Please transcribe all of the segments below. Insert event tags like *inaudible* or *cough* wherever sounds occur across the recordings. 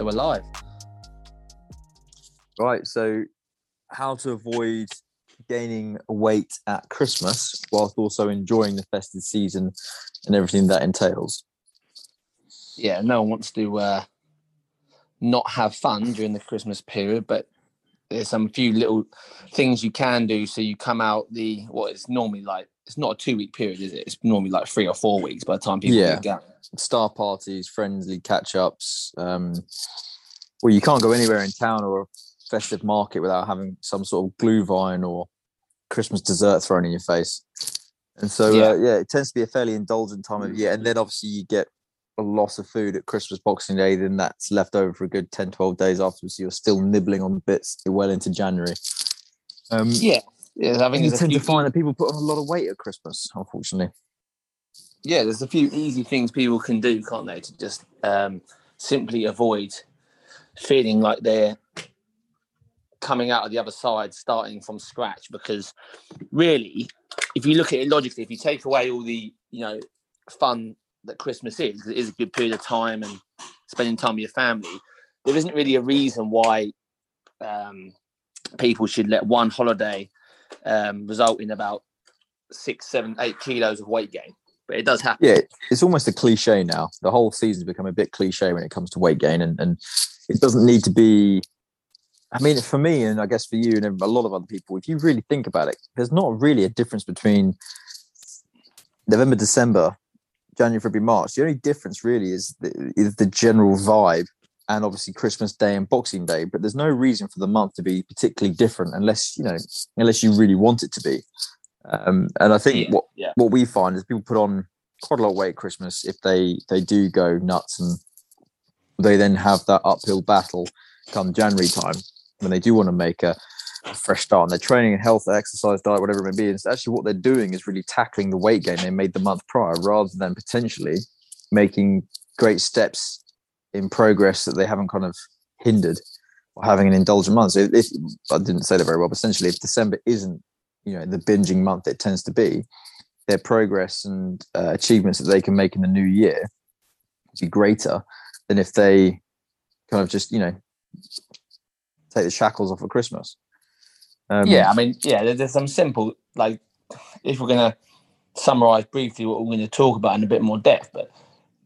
So we're live. Right. So, how to avoid gaining weight at Christmas whilst also enjoying the festive season and everything that entails. Yeah, no one wants to uh, not have fun during the Christmas period, but there's some few little things you can do so you come out the what is normally like it's not a two week period, is it? It's normally like three or four weeks by the time people Yeah. get Star parties, friendly catch ups. Um, well, you can't go anywhere in town or a festive market without having some sort of Glühwein or Christmas dessert thrown in your face. And so, Yeah. Uh, yeah, it tends to be a fairly indulgent time of year. And then obviously you get a loss of food at Christmas Boxing Day, then that's left over for a good 10, 12 days afterwards. So you're still nibbling on bits well into January. Um, Yeah. Yeah, I think you tend to find that people put on a lot of weight at Christmas, unfortunately. yeah, there's a few easy things people can do, can't they, to just um, simply avoid feeling like they're coming out of the other side, starting from scratch. Because really, if you look at it logically, if you take away all the you know fun that Christmas is, it is a good period of time and spending time with your family. There isn't really a reason why um, people should let one holiday um, result in about six, seven, eight kilos of weight gain. But it does happen. Yeah, it's almost a cliche now. The whole season's become a bit cliche when it comes to weight gain, and, and it doesn't need to be. I mean, for me, and I guess for you and a lot of other people, if you really think about it, there's not really a difference between November, December, January, February, March. The only difference really is the, is the general vibe, and obviously Christmas Day and Boxing Day. But there's no reason for the month to be particularly different, unless you know, unless you really want it to be. Um, and I think Yeah, what yeah. what we find is people put on quite a lot of weight at Christmas if they they do go nuts and they then have that uphill battle come January time when they do want to make a, a fresh start on their training and health, exercise, diet, whatever it may be. And it's actually what they're doing is really tackling the weight gain they made the month prior rather than potentially making great steps in progress that they haven't kind of hindered or having an indulgent month. So if I didn't say that very well, but essentially if December isn't, you know, the binging month it tends to be, their progress and uh, achievements that they can make in the new year be greater than if they kind of just, you know, take the shackles off at Christmas. Um, yeah, I mean, yeah, there's some simple like if we're gonna summarize briefly what we're going to talk about in a bit more depth, but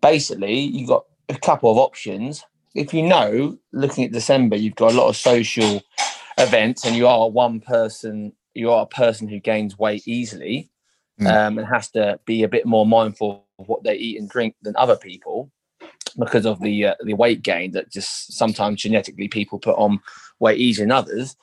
basically you got a couple of options. If you know, looking at December, you've got a lot of social events, and you are one person, you are a person who gains weight easily, Mm. um, and has to be a bit more mindful of what they eat and drink than other people because of the uh, the weight gain that just sometimes genetically people put on weight easier than others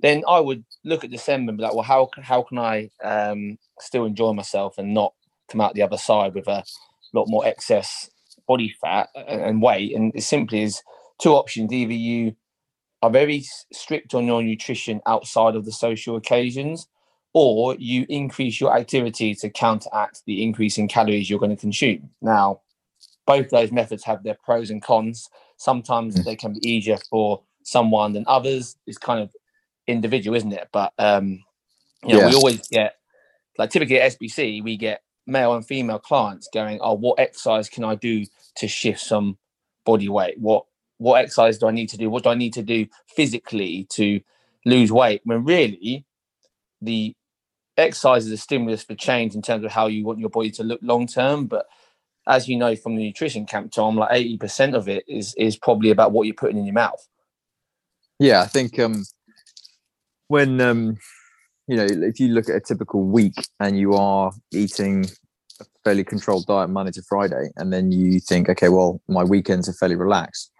then I would look at December and be like, well, how can how can I um, still enjoy myself and not come out the other side with a lot more excess body fat and, and weight? And it simply is two options: either you are very strict on your nutrition outside of the social occasions, or you increase your activity to counteract the increase in calories you're going to consume. Now, both those methods have their pros and cons. Sometimes Mm. they can be easier for someone than others. It's kind of individual, isn't it? But um, you know, Yeah. we always get like typically at SBC, we get male and female clients going, "Oh, what exercise can I do to shift some body weight? What what exercise do I need to do? What do I need to do physically to lose weight?" When really, the exercise is a stimulus for change in terms of how you want your body to look long term. But as you know from the nutrition camp, Tom, like eighty percent of it is is probably about what you're putting in your mouth. Yeah, I think um, when um, you know, if you look at a typical week and you are eating fairly controlled diet Monday to Friday, and then you think, okay, well, my weekends are fairly relaxed.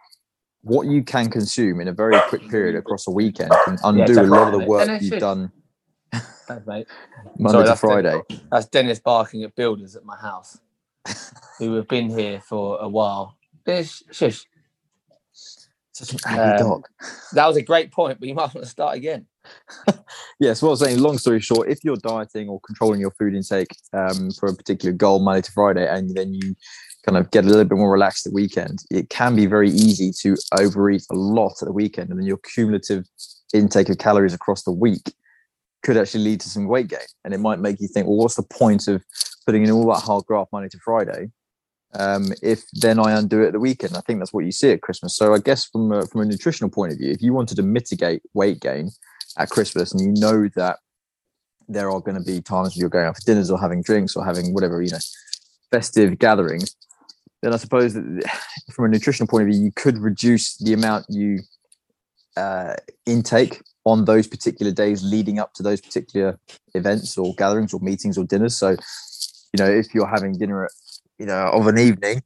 What you can consume in a very quick period across a weekend can undo a lot of the work you've just- done Thanks, mate. *laughs* Monday Sorry, to that's the- Friday. That's Dennis barking at builders at my house who have been here for a while. Shush, shush. Such an angry Um, dog. That was a great point, but you might want to start again. Yes, what I was saying, long story short, if you're dieting or controlling your food intake um, for a particular goal Monday to Friday, and then you kind of get a little bit more relaxed at the weekend, it can be very easy to overeat a lot at the weekend, and then your cumulative intake of calories across the week could actually lead to some weight gain. And it might make you think, well, what's the point of putting in all that hard graft Monday to Friday um, if then I undo it at the weekend. I think that's what you see at Christmas. So I guess from a, from a nutritional point of view, if you wanted to mitigate weight gain at Christmas, and you know that there are going to be times you're going out for dinners or having drinks or having whatever you know festive gatherings, then I suppose that *sighs* from a nutritional point of view, you could reduce the amount you uh, intake on those particular days leading up to those particular events or gatherings or meetings or dinners. So, you know, if you're having dinner at, you know, of an evening,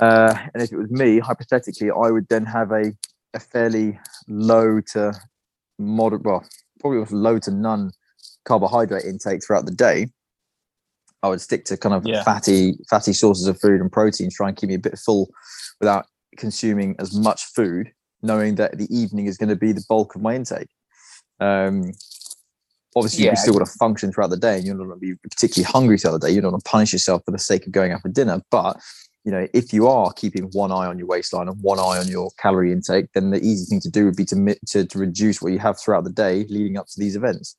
uh, and if it was me, hypothetically, I would then have a, a fairly low to moderate, well, probably with low to none carbohydrate intake throughout the day. I would stick to kind of Yeah. fatty, fatty sources of food and protein, try and keep me a bit full without consuming as much food, knowing that the evening is going to be the bulk of my intake. Um, obviously, Yeah. you've still got to function throughout the day, and you're not going to be particularly hungry throughout the day. You don't want to punish yourself for the sake of going out for dinner. But you know, if you are keeping one eye on your waistline and one eye on your calorie intake, then the easy thing to do would be to to, to reduce what you have throughout the day leading up to these events.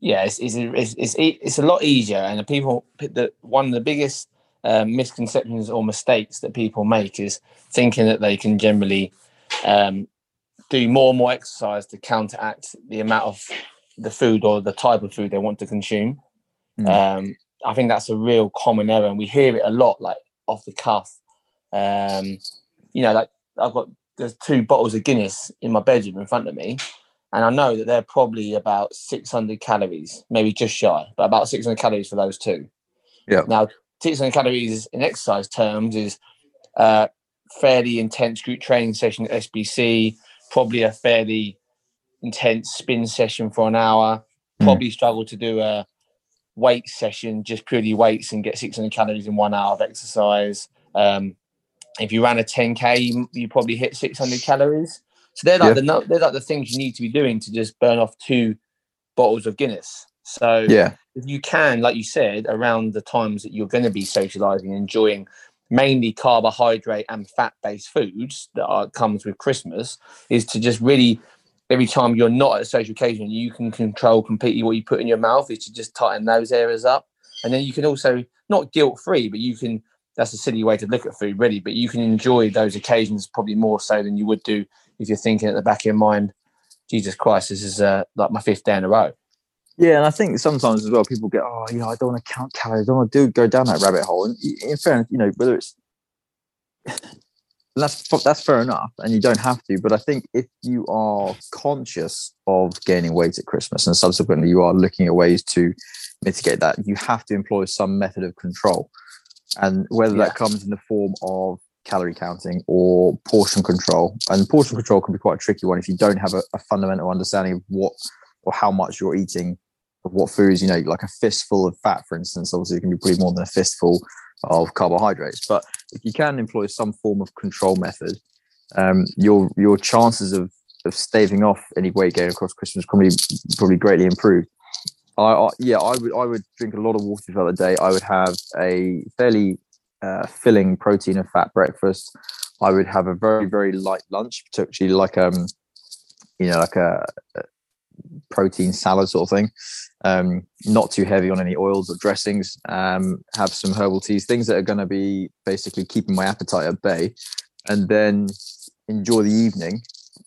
yeah, it's it's it's, it's, it's a lot easier. And the people, the one of the biggest um, misconceptions or mistakes that people make is thinking that they can generally um, do more and more exercise to counteract the amount of the food or the type of food they want to consume. Mm. Um, I think that's a real common error, and we hear it a lot, like off the cuff. Um, you know, like I've got there's two bottles of Guinness in my bedroom in front of me, and I know that they're probably about 600 calories, maybe just shy, but about 600 calories for those two. Yeah. Now, 600 calories in exercise terms is uh, fairly intense group training session at SBC, probably a fairly intense spin session for an hour. Mm. Probably struggle to do a weight session, just purely weights, and get 600 calories in one hour of exercise. Um, if you ran a 10k, you, you probably hit 600 calories. So they're like Yeah. the they're like the things you need to be doing to just burn off two bottles of Guinness. So Yeah, if you can, like you said, around the times that you're going to be socializing, enjoying mainly carbohydrate and fat-based foods that are, comes with Christmas, is to just really every time you're not at a social occasion, you can control completely what you put in your mouth. Is to just tighten those areas up, and then you can also not guilt-free, but you can. That's a silly way to look at food, really. But you can enjoy those occasions probably more so than you would do if you're thinking at the back of your mind, Jesus Christ, this is uh, like my fifth day in a row. yeah, and I think sometimes as well people get, oh, you know, I don't want to count calories, I don't want to do go down that rabbit hole. And in fairness, you know, whether it's that's that's fair enough, and you don't have to. But I think if you are conscious of gaining weight at Christmas, and subsequently you are looking at ways to mitigate that, you have to employ some method of control, and whether Yeah. that comes in the form of calorie counting or portion control. And portion control can be quite a tricky one if you don't have a, a fundamental understanding of what or how much you're eating of what foods, you know, like a fistful of fat, for instance, obviously it can be pretty more than a fistful of carbohydrates. But if you can employ some form of control method, um, your your chances of of staving off any weight gain across Christmas probably probably greatly improved. I, I yeah, I would I would drink a lot of water throughout the day. I would have a fairly uh, filling protein and fat breakfast. I would have a very very light lunch, particularly like um, you know, like a, a protein salad sort of thing. Um, not too heavy on any oils or dressings. Um, have some herbal teas, things that are going to be basically keeping my appetite at bay, and then enjoy the evening,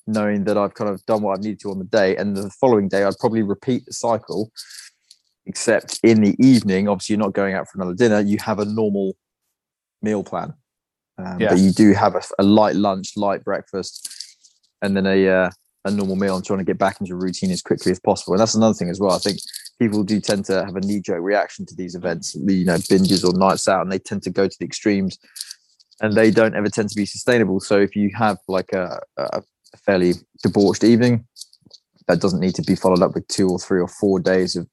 knowing that I've kind of done what I needed to on the day. And the following day, I'd probably repeat the cycle, except in the evening. Obviously, you're not going out for another dinner. You have a normal meal plan, um, Yeah. but you do have a, a light lunch, light breakfast, and then a uh, a normal meal. and trying to get back into a routine as quickly as possible. And that's another thing as well. I think people do tend to have a knee jerk reaction to these events, you know, binges or nights out, and they tend to go to the extremes, and they don't ever tend to be sustainable. So if you have like a, a fairly debauched evening, that doesn't need to be followed up with two or three or four days of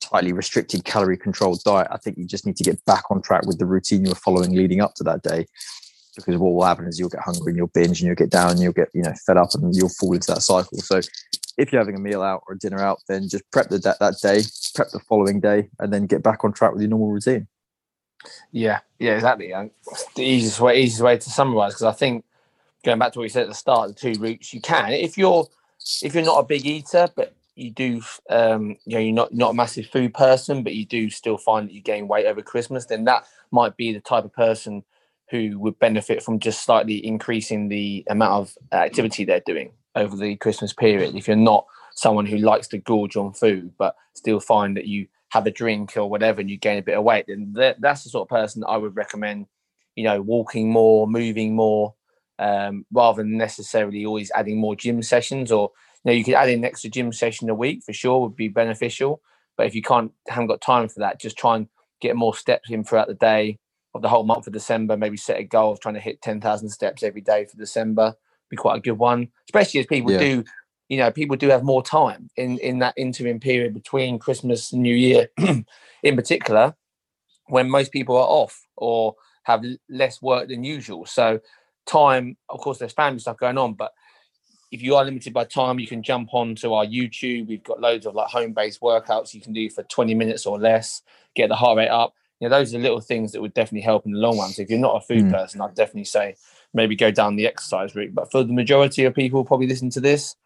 tightly restricted calorie controlled diet. I think you just need to get back on track with the routine you were following leading up to that day. Because what will happen is you'll get hungry and you'll binge and you'll get down and you'll get, you know, fed up and you'll fall into that cycle. So if you're having a meal out or a dinner out, then just prep the, that, that day, prep the following day, and then get back on track with your normal routine. Yeah, yeah, exactly. The easiest way, easiest way to summarize, because I think going back to what you said at the start, the two routes you can. If you're if you're not a big eater, but you do, um, you know, you're not not a massive food person, but you do still find that you gain weight over Christmas, then that might be the type of person who would benefit from just slightly increasing the amount of activity they're doing over the Christmas period. If you're not someone who likes to gorge on food, but still find that you have a drink or whatever and you gain a bit of weight, then that's the sort of person I would recommend, you know, walking more, moving more, um, rather than necessarily always adding more gym sessions or you know you could add in an extra gym session a week for sure would be beneficial but if you can't haven't got time for that just try and get more steps in throughout the day of the whole month of december maybe set a goal of trying to hit 10,000 steps every day for december be quite a good one especially as people yeah. do you know people do have more time in in that interim period between christmas and new year *clears throat* in particular when most people are off or have less work than usual so time, of course, there's family stuff going on, but if you are limited by time, you can jump on to our YouTube. We've got loads of like home based workouts you can do for 20 minutes or less, get the heart rate up. You know, those are little things that would definitely help in the long run. So if you're not a food mm. person, I'd definitely say maybe go down the exercise route. But for the majority of people probably listen to this,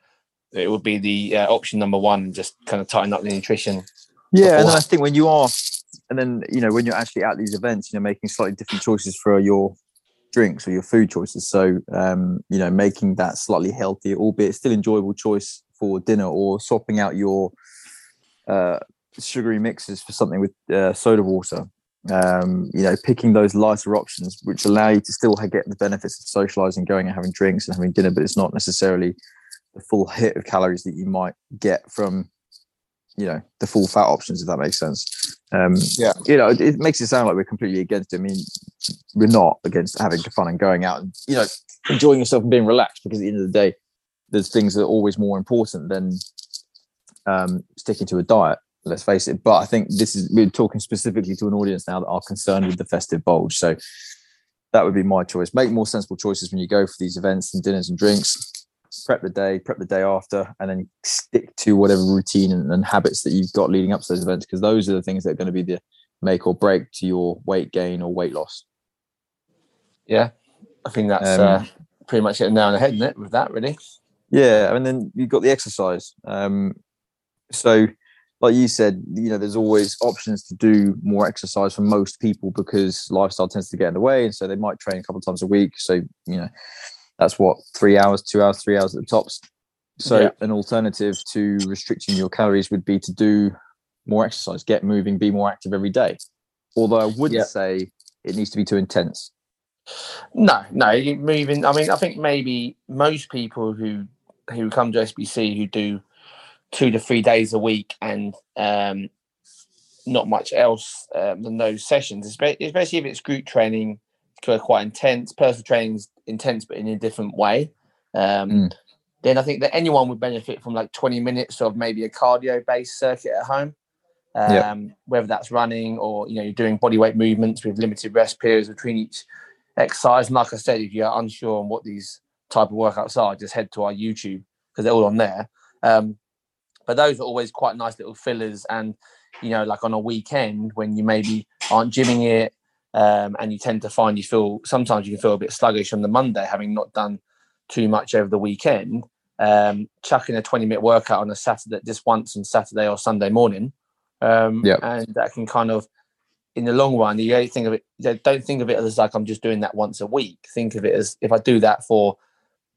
it would be the uh, option number one, just kind of tighten up the nutrition. Yeah, and I think when you are, and then you know when you're actually at these events, you know, making slightly different choices for your drinks or your food choices. So, um, you know, making that slightly healthier, albeit still enjoyable choice for dinner, or swapping out your uh, sugary mixes for something with uh, soda water. Um, you know, picking those lighter options, which allow you to still get the benefits of socializing, going and having drinks and having dinner, but it's not necessarily the full hit of calories that you might get from you know the full fat options if that makes sense. Um yeah. you know it, it, makes it sound like we're completely against it. I mean we're not against having fun and going out and you know enjoying yourself and being relaxed because at the end of the day there's things that are always more important than um sticking to a diet let's face it but i think this is we're talking specifically to an audience now that are concerned with the festive bulge so that would be my choice make more sensible choices when you go for these events and dinners and drinks prep the day, prep the day after, and then stick to whatever routine and, and habits that you've got leading up to those events because those are the things that are going to be the make or break to your weight gain or weight loss. Yeah, I think that's um, uh, pretty much it now on the head, isn't it? With that, really. Yeah, and then you've got the exercise. Um, so, like you said, you know, there's always options to do more exercise for most people because lifestyle tends to get in the way, and so they might train a couple of times a week. So, you know, that's what three hours, two hours, three hours at the tops. So yeah. an alternative to restricting your calories would be to do more exercise, get moving, be more active every day. Although I wouldn't yeah. say it needs to be too intense. No, no, moving. I mean, I think maybe most people who who come to SBC who do two to three days a week and um, not much else um, than those sessions, especially if it's group training, quite intense. Personal training's intense, but in a different way. Um, mm. Then I think that anyone would benefit from like 20 minutes of maybe a cardio based circuit at home. Um, yep. Whether that's running or you know you're doing body weight movements with limited rest periods between each exercise. And like I said, if you're unsure on what these type of workouts are, just head to our YouTube because they're all on there. Um, but those are always quite nice little fillers, and you know, like on a weekend when you maybe aren't gymming it, um, and you tend to find you feel sometimes you can feel a bit sluggish on the Monday, having not done too much over the weekend. Um, chucking a 20 minute workout on a Saturday, just once on Saturday or Sunday morning. Um, yep. And that can kind of, in the long run, you think of it, don't think of it as like I'm just doing that once a week. Think of it as if I do that for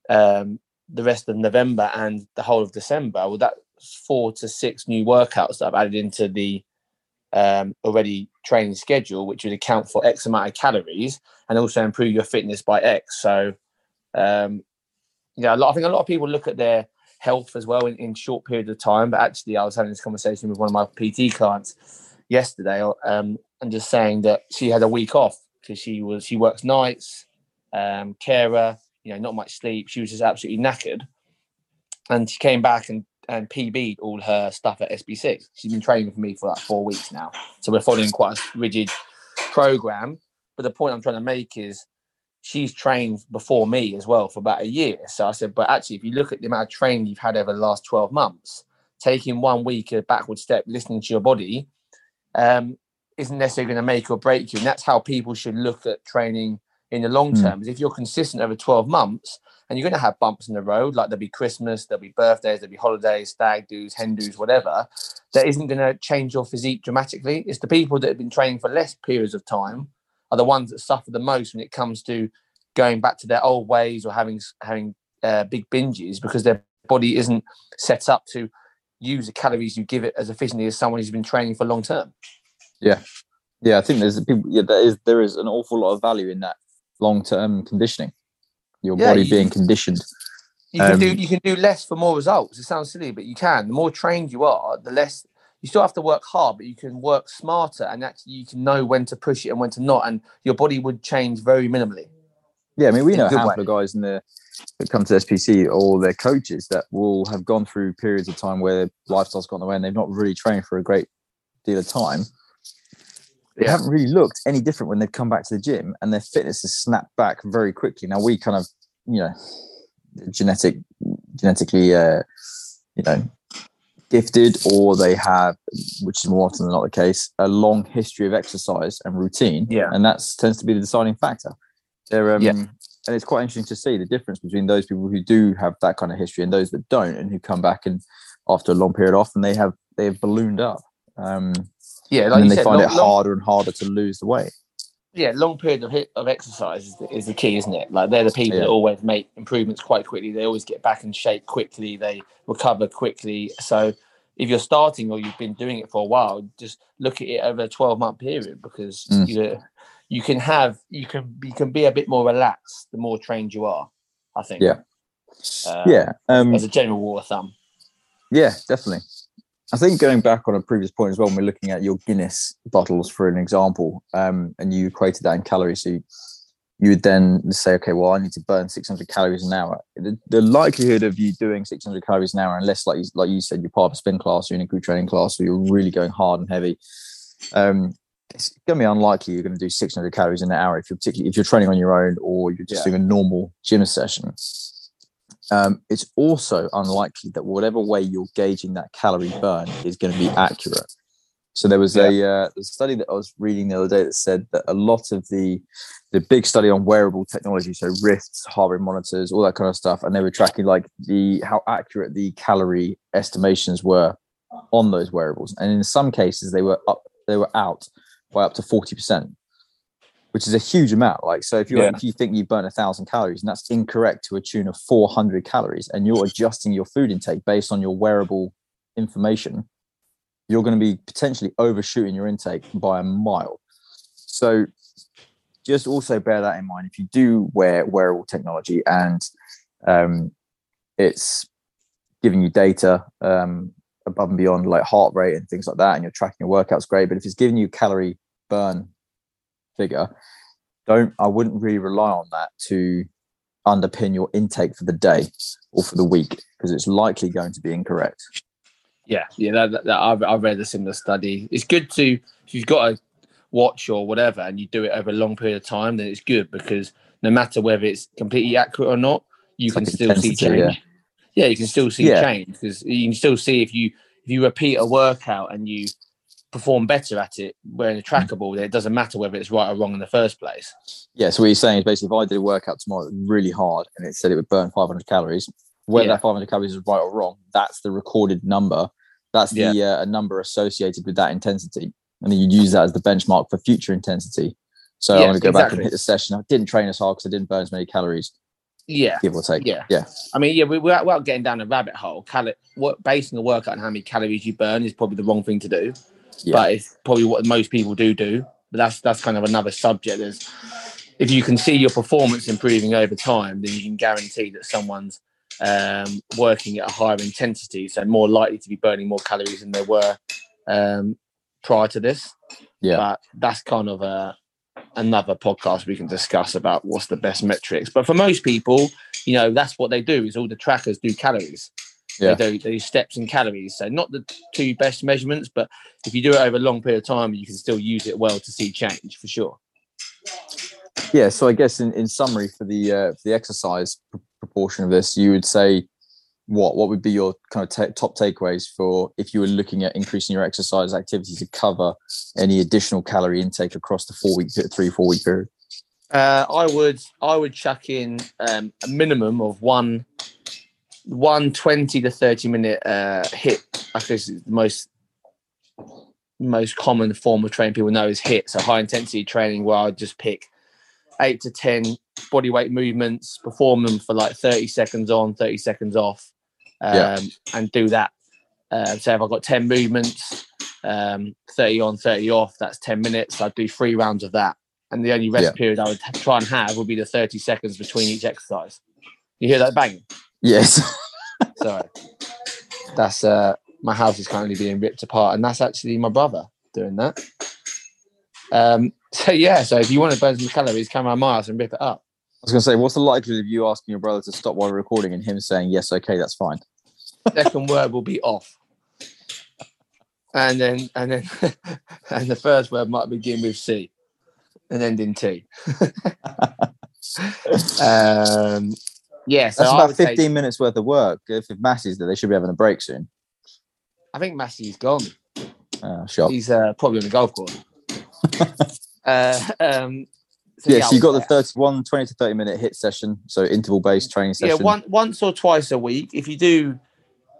um, the rest of November and the whole of December, well, that's four to six new workouts that I've added into the um, already training schedule, which would account for X amount of calories and also improve your fitness by X. So, um, a lot, I think a lot of people look at their health as well in, in short periods of time. But actually, I was having this conversation with one of my PT clients yesterday, um, and just saying that she had a week off because she was she works nights, um, carer, you know, not much sleep. She was just absolutely knackered, and she came back and and PB'd all her stuff at SBC. She's been training with me for like four weeks now. So we're following quite a rigid program. But the point I'm trying to make is she's trained before me as well for about a year. So I said, but actually, if you look at the amount of training you've had over the last 12 months, taking one week a backward step, listening to your body, um, isn't necessarily going to make or break you. And that's how people should look at training in the long Mm. term is if you're consistent over 12 months and you're going to have bumps in the road, like there'll be Christmas, there'll be birthdays, there'll be holidays, stag do's, hen do's, whatever, that isn't going to change your physique dramatically. It's the people that have been training for less periods of time are the ones that suffer the most when it comes to going back to their old ways or having having uh, big binges because their body isn't set up to use the calories you give it as efficiently as someone who's been training for long term. Yeah, yeah, I think there's people. Yeah, there is there is an awful lot of value in that long term conditioning. Your Yeah, body you- being conditioned. You can do Um, you can do less for more results. It sounds silly, but you can. The more trained you are, the less you still have to work hard, but you can work smarter and actually you can know when to push it and when to not, and your body would change very minimally. Yeah, I mean, we know a handful of guys in the that come to SBC or their coaches that will have gone through periods of time where their lifestyle's gone away and they've not really trained for a great deal of time. They haven't really looked any different when they've come back to the gym and their fitness has snapped back very quickly. Now we kind of, you know, genetic, genetically, uh, you know, gifted, or they have, which is more often than not the case, a long history of exercise and routine. Yeah. and that tends to be the deciding factor. There, um, Yeah. and it's quite interesting to see the difference between those people who do have that kind of history and those that don't, and who come back and after a long period off, and they have they have ballooned up. Um, Yeah, like and they said, find long, it long- harder and harder to lose the weight. yeah, long period of hit of exercise is the, is the key, isn't it? Like they're the people Yeah. that always make improvements quite quickly. They always get back in shape quickly. They recover quickly. So if you're starting or you've been doing it for a while, just look at it over a 12 month period because Mm. you you can have you can you can be a bit more relaxed the more trained you are. I think. Yeah. Uh, yeah, um, As a general rule of thumb. Yeah, definitely. I think going back on a previous point as well, when we're looking at your Guinness bottles for an example, um, and you equated that in calories, so you, you would then say, okay, well, I need to burn 600 calories an hour. The, the likelihood of you doing 600 calories an hour, unless, like you, like you said, you're part of a spin class, you're in a group training class, or you're really going hard and heavy, um, it's going to be unlikely you're going to do 600 calories in an hour if you're particularly if you're training on your own or you're just Yeah. doing a normal gym session. Um, it's also unlikely that whatever way you're gauging that calorie burn is going to be accurate. So there was a, uh, a study that I was reading the other day that said that a lot of the the big study on wearable technology, so wrists, heart rate monitors, all that kind of stuff, and they were tracking like the how accurate the calorie estimations were on those wearables, and in some cases they were up they were out by up to forty percent, which is a huge amount. Like so, if you Yeah. if you think you burn a thousand calories and that's incorrect to a tune of four hundred calories, and you're adjusting your food intake based on your wearable information, you're going to be potentially overshooting your intake by a mile. So just also bear that in mind if you do wear wearable technology and um, it's giving you data um, above and beyond like heart rate and things like that and you're tracking your workouts great but if it's giving you calorie burn figure don't i wouldn't really rely on that to underpin your intake for the day or for the week because it's likely going to be incorrect Yeah, yeah, that, that, that- I've, I've read a similar study. It's good to if you've got a watch or whatever, and you do it over a long period of time, then it's good because no matter whether it's completely accurate or not, you It's can like still see change. yeah. Yeah. you can still see Yeah. change because you can still see if you if you repeat a workout and you perform better at it wearing a trackable, then it doesn't matter whether it's right or wrong in the first place. Yeah, so what you're saying is basically if I did a workout tomorrow really hard and it said it would burn 500 calories, whether Yeah. that 500 calories is right or wrong, that's the recorded number. That's the uh, a number associated with that intensity. And then you use that as the benchmark for future intensity. So Yeah, I'm going to go back and hit the session. I didn't train as hard because I didn't burn as many calories, Yeah. give or take. Yeah. Yeah. I mean, yeah, we, without, without getting down a rabbit hole, cal- what basing a workout on how many calories you burn is probably the wrong thing to do. Yeah. But it's probably what most people do do. But that's that's kind of another subject. There's if you can see your performance improving over time, then you can guarantee that someone's um, working at a higher intensity, so more likely to be burning more calories than they were um, prior to this. Yeah. But that's kind of a another podcast we can discuss about what's the best metrics. But for most people, you know, that's what they do. Is all the trackers do calories. Yeah. They do, steps and calories. So not the two best measurements, but if you do it over a long period of time, you can still use it well to see change for sure. Yeah. So I guess in, in summary for the uh, for the exercise pr- proportion of this, you would say what what would be your kind of ta top takeaways for if you were looking at increasing your exercise activity to cover any additional calorie intake across the four week three four week period? Uh, I would I would chuck in um, a minimum of one one 20 to 30 minute uh, HIIT. I guess is the most most common form of training people know is HIIT. So high intensity training where I just pick eight to ten body weight movements, perform them for like 30 seconds on, 30 seconds off, um, Yeah. and do that. Uh, so if I've got 10 movements, um, 30 on, 30 off, that's 10 minutes. I'd do three rounds of that. And the only rest Yeah. period I would try and have would be the 30 seconds between each exercise. You hear that bang? Yes. *laughs* Sorry. That's uh my house is currently being ripped apart, and that's actually my brother doing that. Um so yeah, so if you want to burn some calories, come around my house and rip it up. I was going to say, what's the likelihood of you asking your brother to stop while recording and him saying, yes, okay, that's fine? Second *laughs* word will be off. And then and then *laughs* and the first word might begin with C and end in T. um yeah, so That's I about would say- 15 minutes worth of work. If, if Massey's there, they should be having a break soon. I think Massey's gone. Uh, shop. He's uh, probably on the golf course. *laughs* uh, um, so yeah, so you got would the say- 31, 20 to 30 minute HIIT session. So interval based training yeah session. one, once or twice a week if you do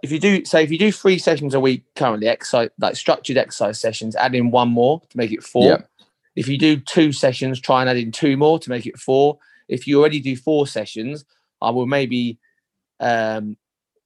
if you do say if you do three sessions a week currently exercise like structured exercise sessions add in one more to make it four Yeah. if you do two sessions try and add in two more to make it four if you already do four sessions i will maybe um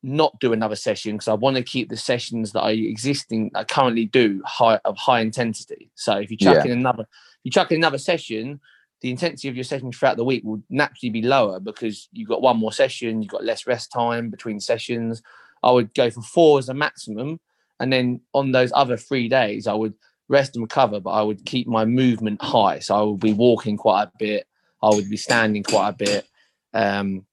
not do another session because i want to keep the sessions that i existing i currently do high of high intensity so if you chuck Yeah. in another if you chuck in another session the intensity of your sessions throughout the week will naturally be lower because you've got one more session, you've got less rest time between sessions. I would go for four as a maximum. And then on those other three days, I would rest and recover, but I would keep my movement high. So I would be walking quite a bit, I would be standing quite a bit, um,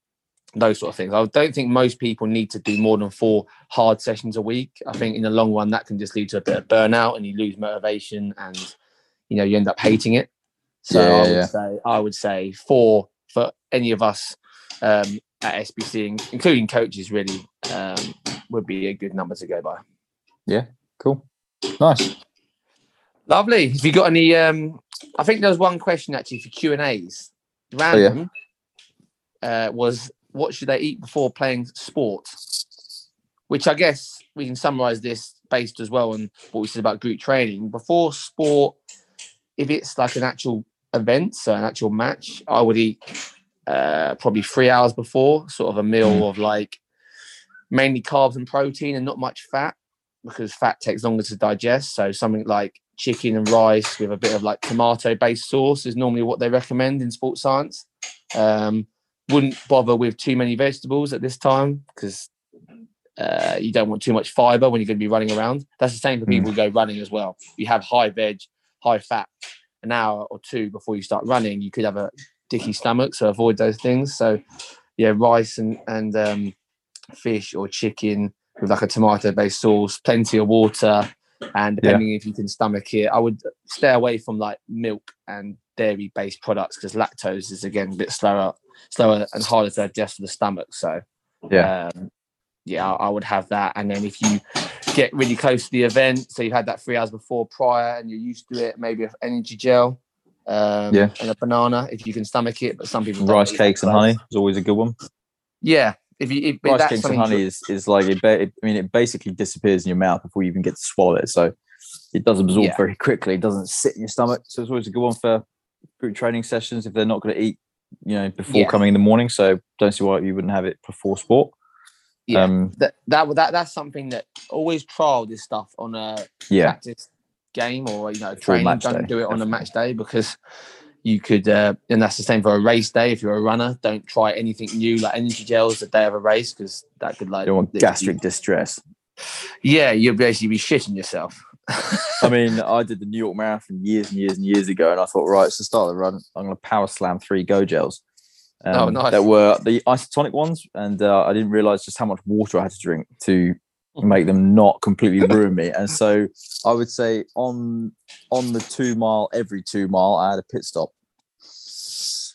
those sort of things. I don't think most people need to do more than four hard sessions a week. I think in the long run, that can just lead to a bit of burnout and you lose motivation and, you know, you end up hating it. So Yeah, I would yeah. say I would say four for any of us um, at SBC, including coaches, really um, would be a good number to go by. Yeah, cool. Nice. Lovely. Have you got any? Um, I think there was one question actually for Q and A's. Random uh, was what should they eat before playing sport? Which I guess we can summarize this based as well on what we said about group training. Before sport, if it's like an actual event, so an actual match, I would eat uh, probably three hours before, sort of a meal of like mainly carbs and protein and not much fat because fat takes longer to digest. So something like chicken and rice with a bit of like tomato based sauce is normally what they recommend in sports science. Um, wouldn't bother with too many vegetables at this time because uh, you don't want too much fiber when you're going to be running around. That's the same for Mm. people who go running as well. You have high veg, high fat, an hour or two before you start running, you could have a dicky stomach. So avoid those things. So yeah, rice and and um, fish or chicken with like a tomato based sauce, plenty of water, and depending if you can stomach it, I would stay away from like milk and dairy based products because lactose is again a bit slower, slower and harder to digest for the stomach. So Yeah. um, yeah, I, I would have that. And then if you get really close to the event, so you've had that three hours before prior and you're used to it, maybe an energy gel. Um, Yeah. and a banana if you can stomach it, but some people Rice cakes and honey is always a good one. Yeah, if you if Rice cakes and honey is, is like, it, ba- it, I mean, it basically disappears in your mouth before you even get to swallow it. So it does absorb Yeah. very quickly. It doesn't sit in your stomach. So it's always a good one for group training sessions if they're not going to eat, you know, before Yeah. coming in the morning. So don't see why you wouldn't have it before sport. Yeah. Um, that that that that's something that always trial this stuff on a yeah. practice game or you know training. Don't day, do it on a match day because you could, uh, and that's the same for a race day. If you're a runner, don't try anything new like energy gels the day of a race because that could like You don't want gastric distress. Yeah, you'll basically be shitting yourself. *laughs* I mean, I did the New York Marathon years and years and years ago, and I thought, right, to start of the run, I'm going to power slam three Go gels. Um, Oh, nice. That were the isotonic ones, and uh, I didn't realize just how much water I had to drink to make them not completely ruin me. And so I would say on on the two mile, every two mile, I had a pit stop.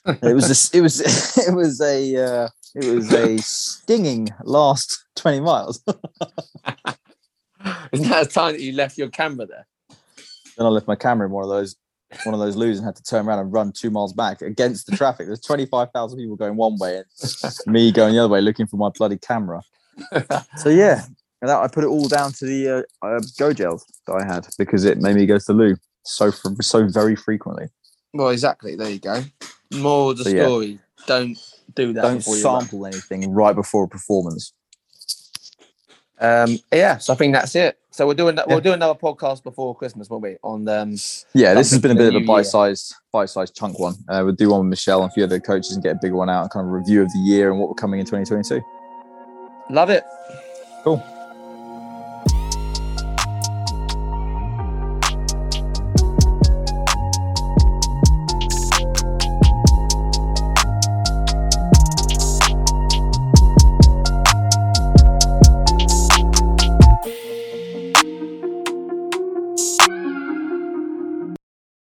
It was a, it was *laughs* it was a uh, it was a stinging last twenty miles. *laughs* Isn't that the time that you left your camera there? then I left my camera in one of those one of those losers and had to turn around and run two miles back against the traffic. There's 25,000 people going one way and me going the other way looking for my bloody camera. *laughs* so yeah, and that I put it all down to the uh, uh, go gels that I had because it made me go to the loo so so very frequently. Well, exactly. There you go. More of the So, yeah. story. Don't do that. Don't before you run. sample anything right before a performance. Um, yeah, so I think that's it. So we're doing that. Yeah. We'll do another podcast before Christmas, won't we? On um, Yeah, this has been a bit of a bite-sized, bite-sized chunk one. Uh, we'll do one with Michelle and a few other coaches and get a big one out, and kind of review of the year and what we're coming in 2022. love it. Cool.